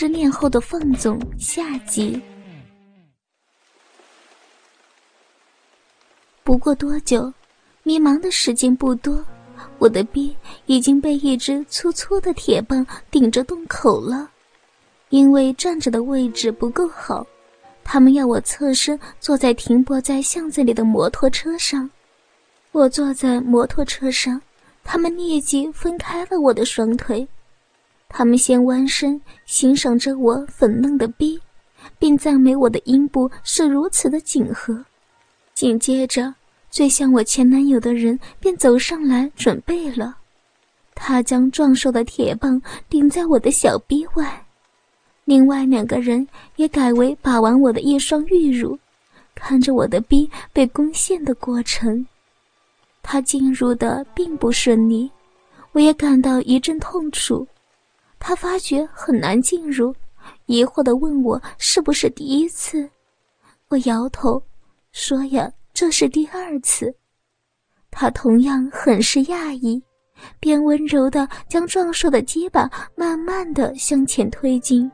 失恋后的放纵下集。不过多久，迷茫的时间不多，我的逼已经被一只粗粗的铁棒顶着洞口了。因为站着的位置不够好，他们要我侧身坐在停泊在巷子里的摩托车上。我坐在摩托车上，他们立即分开了我的双腿。他们先弯身欣赏着我粉嫩的逼，并赞美我的阴部是如此的紧合。紧接着，最像我前男友的人便走上来准备了，他将壮硕的铁棒顶在我的小臂外，另外两个人也改为把玩我的一双玉乳，看着我的逼被攻陷的过程。他进入的并不顺利，我也感到一阵痛楚。他发觉很难进入，疑惑地问我是不是第一次。我摇头，说呀，这是第二次。他同样很是讶异，便温柔地将壮硕的鸡巴慢慢地向前推进。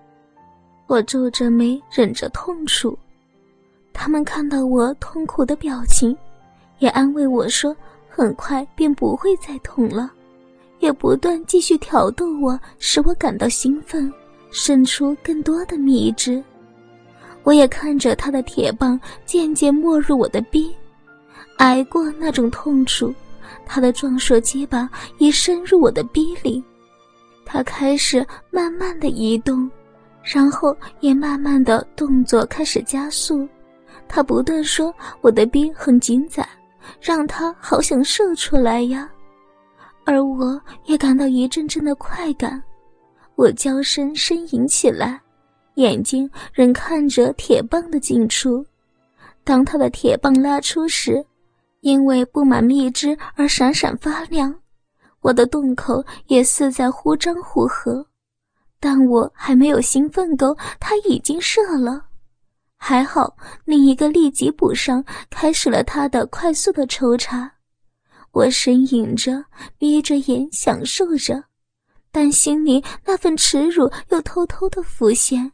我皱着眉，忍着痛楚。他们看到我痛苦的表情，也安慰我说，很快便不会再痛了。也不断继续挑逗我，使我感到兴奋，生出更多的蜜汁。我也看着他的铁棒渐渐没入我的逼，挨过那种痛楚，他的壮硕鸡巴已深入我的逼里。他开始慢慢的移动，然后也慢慢的动作开始加速。他不断说：“我的逼很紧窄，让他好想射出来呀。”而我也感到一阵阵的快感，我娇声呻吟起来，眼睛仍看着铁棒的进出。当他的铁棒拉出时，因为布满蜜汁而闪闪发亮，我的洞口也似在忽张忽合。但我还没有兴奋够，他已经射了。还好，另一个立即补上，开始了他的快速的抽插。我呻吟着，眯着眼享受着，但心里那份耻辱又偷偷的浮现，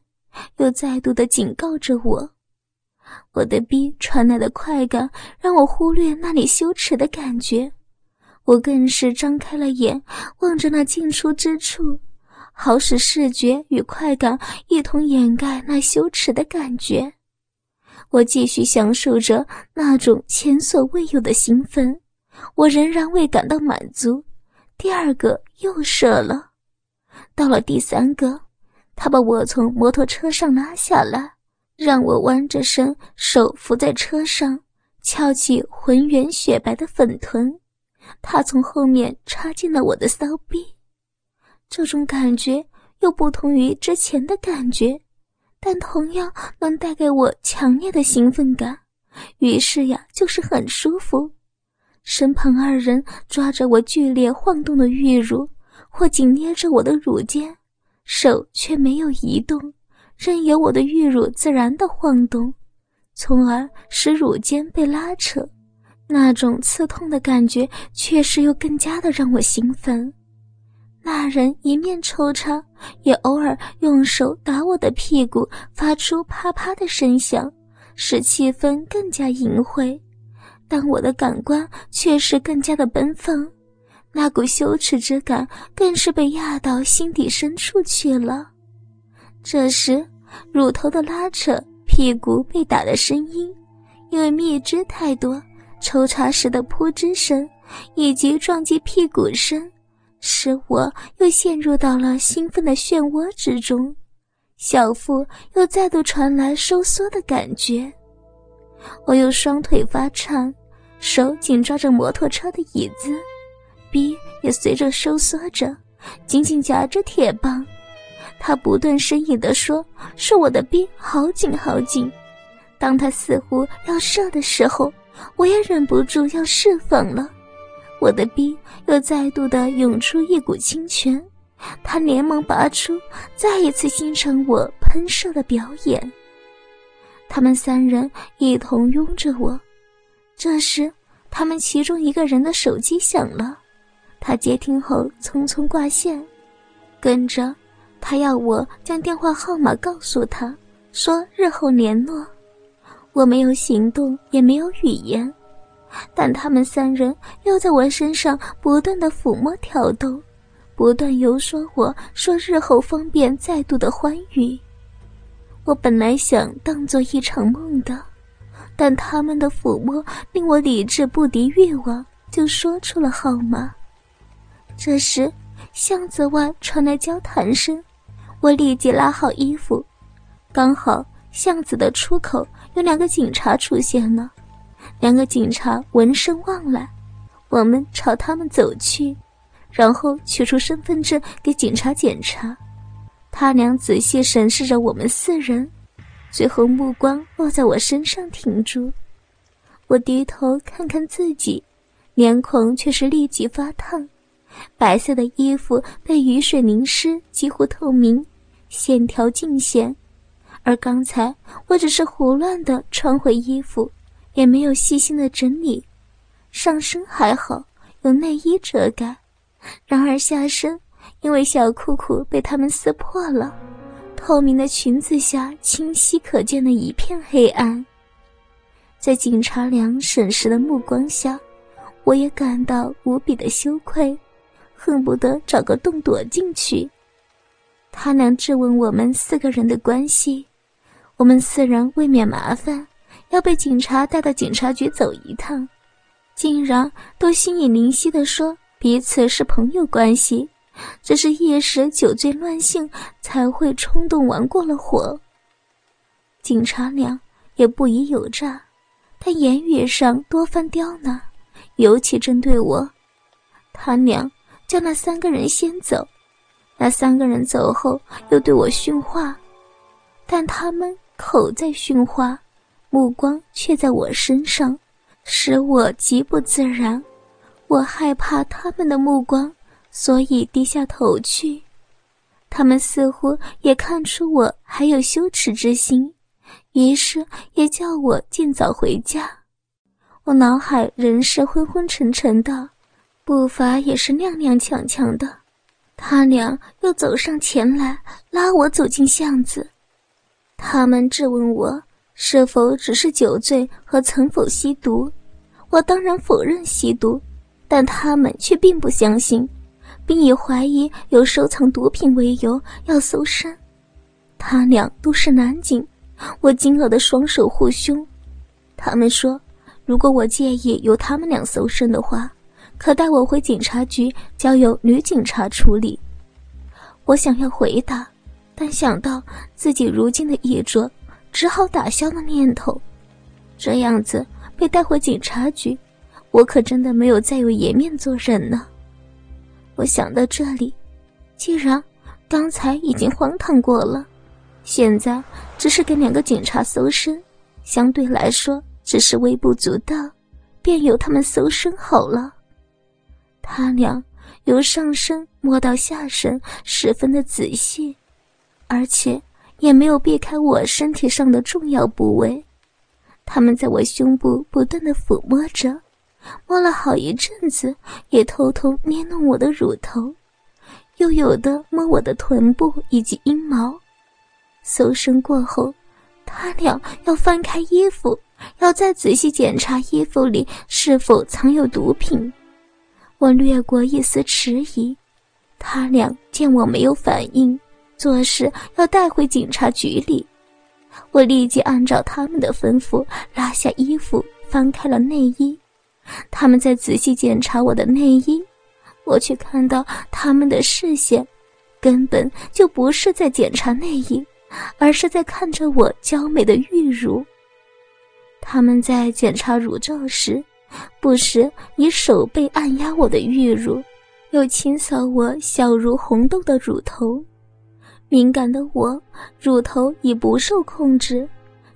又再度的警告着我。我的逼传来的快感让我忽略那里羞耻的感觉，我更是张开了眼，望着那进出之处，好使视觉与快感一同掩盖那羞耻的感觉。我继续享受着那种前所未有的兴奋。我仍然未感到满足，第二个又射了。到了第三个，他把我从摩托车上拉下来，让我弯着身，手扶在车上，翘起浑圆雪白的粉臀。他从后面插进了我的骚逼，这种感觉又不同于之前的感觉，但同样能带给我强烈的兴奋感。于是呀，就是很舒服。身旁二人抓着我剧烈晃动的玉乳，或紧捏着我的乳尖，手却没有移动，任由我的玉乳自然的晃动，从而使乳尖被拉扯。那种刺痛的感觉确实又更加的让我兴奋。那人一面抽插，也偶尔用手打我的屁股，发出啪啪的声响，使气氛更加淫秽。但我的感官却是更加的奔放，那股羞耻之感更是被压到心底深处去了。这时，乳头的拉扯、屁股被打的声音，因为蜜汁太多，抽插时的扑吱声，以及撞击屁股声，使我又陷入到了兴奋的漩涡之中，小腹又再度传来收缩的感觉，我又双腿发颤。手紧抓着摩托车的椅子，臂也随着收缩着，紧紧夹着铁棒。他不断呻吟地说：“是我的臂好紧好紧。”当他似乎要射的时候，我也忍不住要释放了。我的臂又再度的涌出一股清泉，他连忙拔出，再一次欣赏我喷射的表演。他们三人一同拥着我。这时，他们其中一个人的手机响了，他接听后匆匆挂线，跟着他要我将电话号码告诉他，说日后联络。我没有行动，也没有语言，但他们三人又在我身上不断的抚摸挑逗，不断游说我说日后方便再度的欢愉。我本来想当做一场梦的，但他们的抚摸令我理智不敌欲望，就说出了号码。这时，巷子外传来交谈声，我立即拉好衣服，刚好巷子的出口。有两个警察出现了，两个警察闻声望来，我们朝他们走去，然后取出身份证给警察检查。他俩仔细审视着我们四人，最后目光落在我身上停住。我低头看看自己，脸孔却是立即发烫，白色的衣服被雨水淋湿，几乎透明，线条尽显。而刚才我只是胡乱的穿回衣服，也没有细心的整理。上身还好，有内衣遮盖；然而下身，因为小裤裤被他们撕破了，透明的裙子下清晰可见的一片黑暗。在警察两审视的目光下，我也感到无比的羞愧，恨不得找个洞躲进去。他俩质问我们四个人的关系。我们四人未免麻烦，要被警察带到警察局走一趟，竟然都心有灵犀的说彼此是朋友关系，只是一时酒醉乱性才会冲动玩过了火。警察俩也不疑有诈，但言语上多番刁难，尤其针对我。他娘叫那三个人先走，那三个人走后又对我训话，但他们。口在训话，目光却在我身上，使我极不自然。我害怕他们的目光，所以低下头去。他们似乎也看出我还有羞耻之心，于是也叫我尽早回家。我脑海仍是昏昏沉沉的，步伐也是踉踉跄跄的。他俩又走上前来，拉我走进巷子。他们质问我是否只是酒醉和曾否吸毒，我当然否认吸毒，但他们却并不相信，并以怀疑有收藏毒品为由要搜身。他俩都是男警，我惊愕的双手护胸。他们说，如果我介意由他们俩搜身的话，可带我回警察局，交由女警察处理。我想要回答。但想到自己如今的衣着，只好打消了念头。这样子被带回警察局，我可真的没有再有颜面做人呢。我想到这里，既然刚才已经荒唐过了，现在只是给两个警察搜身，相对来说只是微不足道，便由他们搜身好了。他俩由上身摸到下身，十分的仔细。而且也没有避开我身体上的重要部位，他们在我胸部不断的抚摸着，摸了好一阵子，也偷偷捏弄我的乳头，又有的摸我的臀部以及阴毛。搜身过后，他俩要翻开衣服，要再仔细检查衣服里是否藏有毒品。我略过一丝迟疑，他俩见我没有反应。做事要带回警察局里，我立即按照他们的吩咐拉下衣服，翻开了内衣。他们在仔细检查我的内衣，我却看到他们的视线根本就不是在检查内衣，而是在看着我娇美的玉乳。他们在检查乳罩时，不时以手背按压我的玉乳，又清扫我小如红豆的乳头。敏感的我，乳头已不受控制，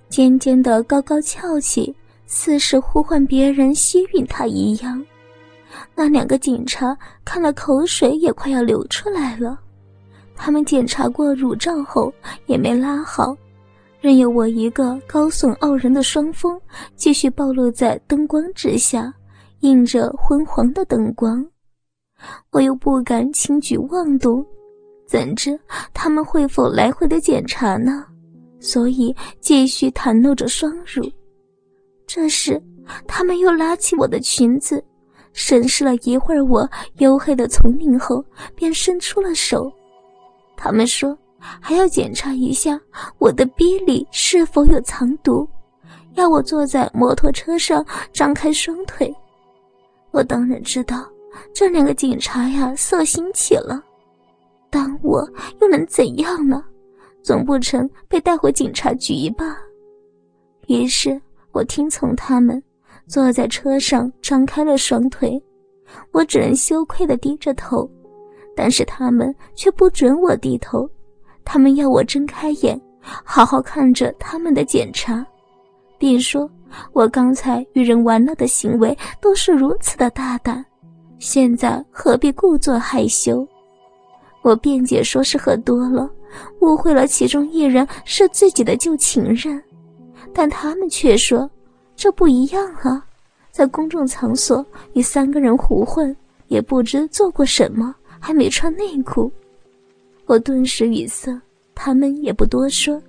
尖尖的高高翘起，似是呼唤别人吸吮他一样。那两个警察看了，口水也快要流出来了。他们检查过乳罩后，也没拉好，任由我一个高耸傲人的双峰继续暴露在灯光之下，映着昏黄的灯光。我又不敢轻举妄动。怎知他们会否来回的检查呢？所以继续袒露着双乳。这时，他们又拉起我的裙子，审视了一会儿我黝黑的丛林后，便伸出了手。他们说还要检查一下我的逼里是否有藏毒，要我坐在摩托车上张开双腿。我当然知道，这两个警察呀色心起了，但我又能怎样呢？总不成被带回警察局吧？于是我听从他们，坐在车上张开了双腿。我只能羞愧地低着头，但是他们却不准我低头。他们要我睁开眼，好好看着他们的检查，并说我刚才与人玩乐的行为都是如此的大胆，现在何必故作害羞？我辩解说是喝多了。误会了其中一人是自己的旧情人，但他们却说这不一样啊，在公众场所与三个人胡混，也不知做过什么，还没穿内裤。我顿时语塞，他们也不多说。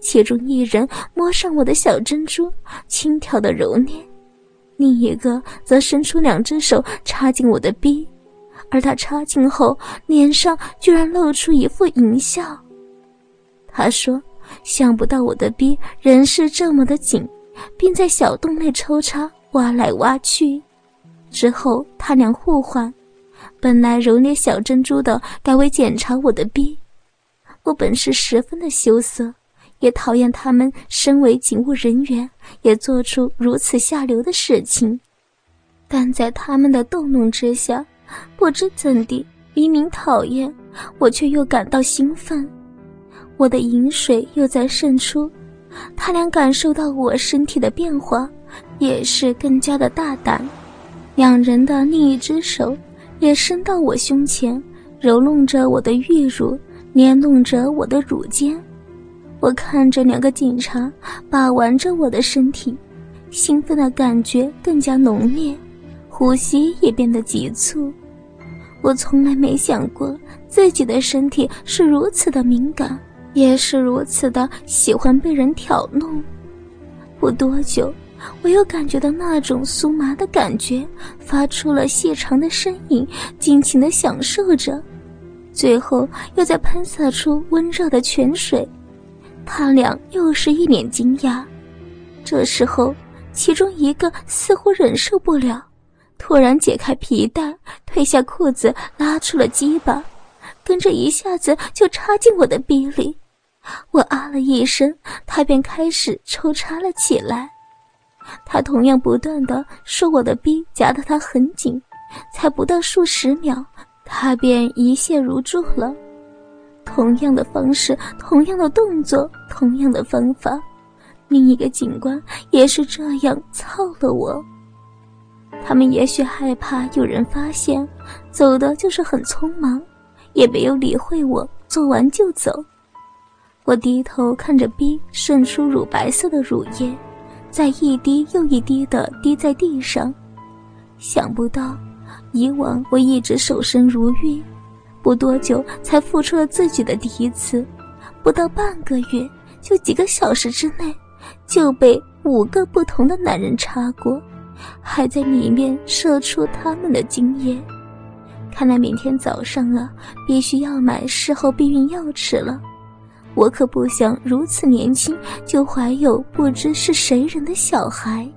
其中一人摸上我的小珍珠，轻佻的揉捏，另一个则伸出两只手插进我的逼。而他插进后，脸上居然露出一副淫笑。他说：“想不到我的逼仍是这么的紧，并在小洞内抽插，挖来挖去。”之后他俩互换，本来揉捏小珍珠的，改为检查我的逼。我本是十分的羞涩，也讨厌他们身为警务人员，也做出如此下流的事情。但在他们的逗弄之下，不知怎地，明明讨厌，我却又感到兴奋。我的饮水又在渗出，他俩感受到我身体的变化，也是更加的大胆。两人的另一只手也伸到我胸前，揉弄着我的玉乳，捏弄着我的乳尖。我看着两个警察把玩着我的身体，兴奋的感觉更加浓烈。呼吸也变得急促，我从来没想过自己的身体是如此的敏感，也是如此的喜欢被人挑弄。不多久，我又感觉到那种酥麻的感觉，发出了细长的呻吟，尽情的享受着，最后又在喷洒出温热的泉水。他俩又是一脸惊讶。这时候，其中一个似乎忍受不了。突然解开皮带，褪下裤子，拉出了鸡巴，跟着一下子就插进我的逼里。我啊了一声，他便开始抽插了起来。他同样不断的说我的逼夹得他很紧，才不到数十秒，他便一泻如注了。同样的方式，同样的动作，同样的方法，另一个警官也是这样操了我。他们也许害怕有人发现，走的就是很匆忙，也没有理会我，做完就走。我低头看着 B 渗出乳白色的乳液，在一滴又一滴的滴在地上。想不到，以往我一直守身如玉，不多久才付出了自己的第一次，不到半个月，就几个小时之内，就被五个不同的男人插过。还在里面射出他们的精液，看来明天早上啊，必须要买事后避孕药吃了。我可不想如此年轻就怀有不知是谁人的小孩。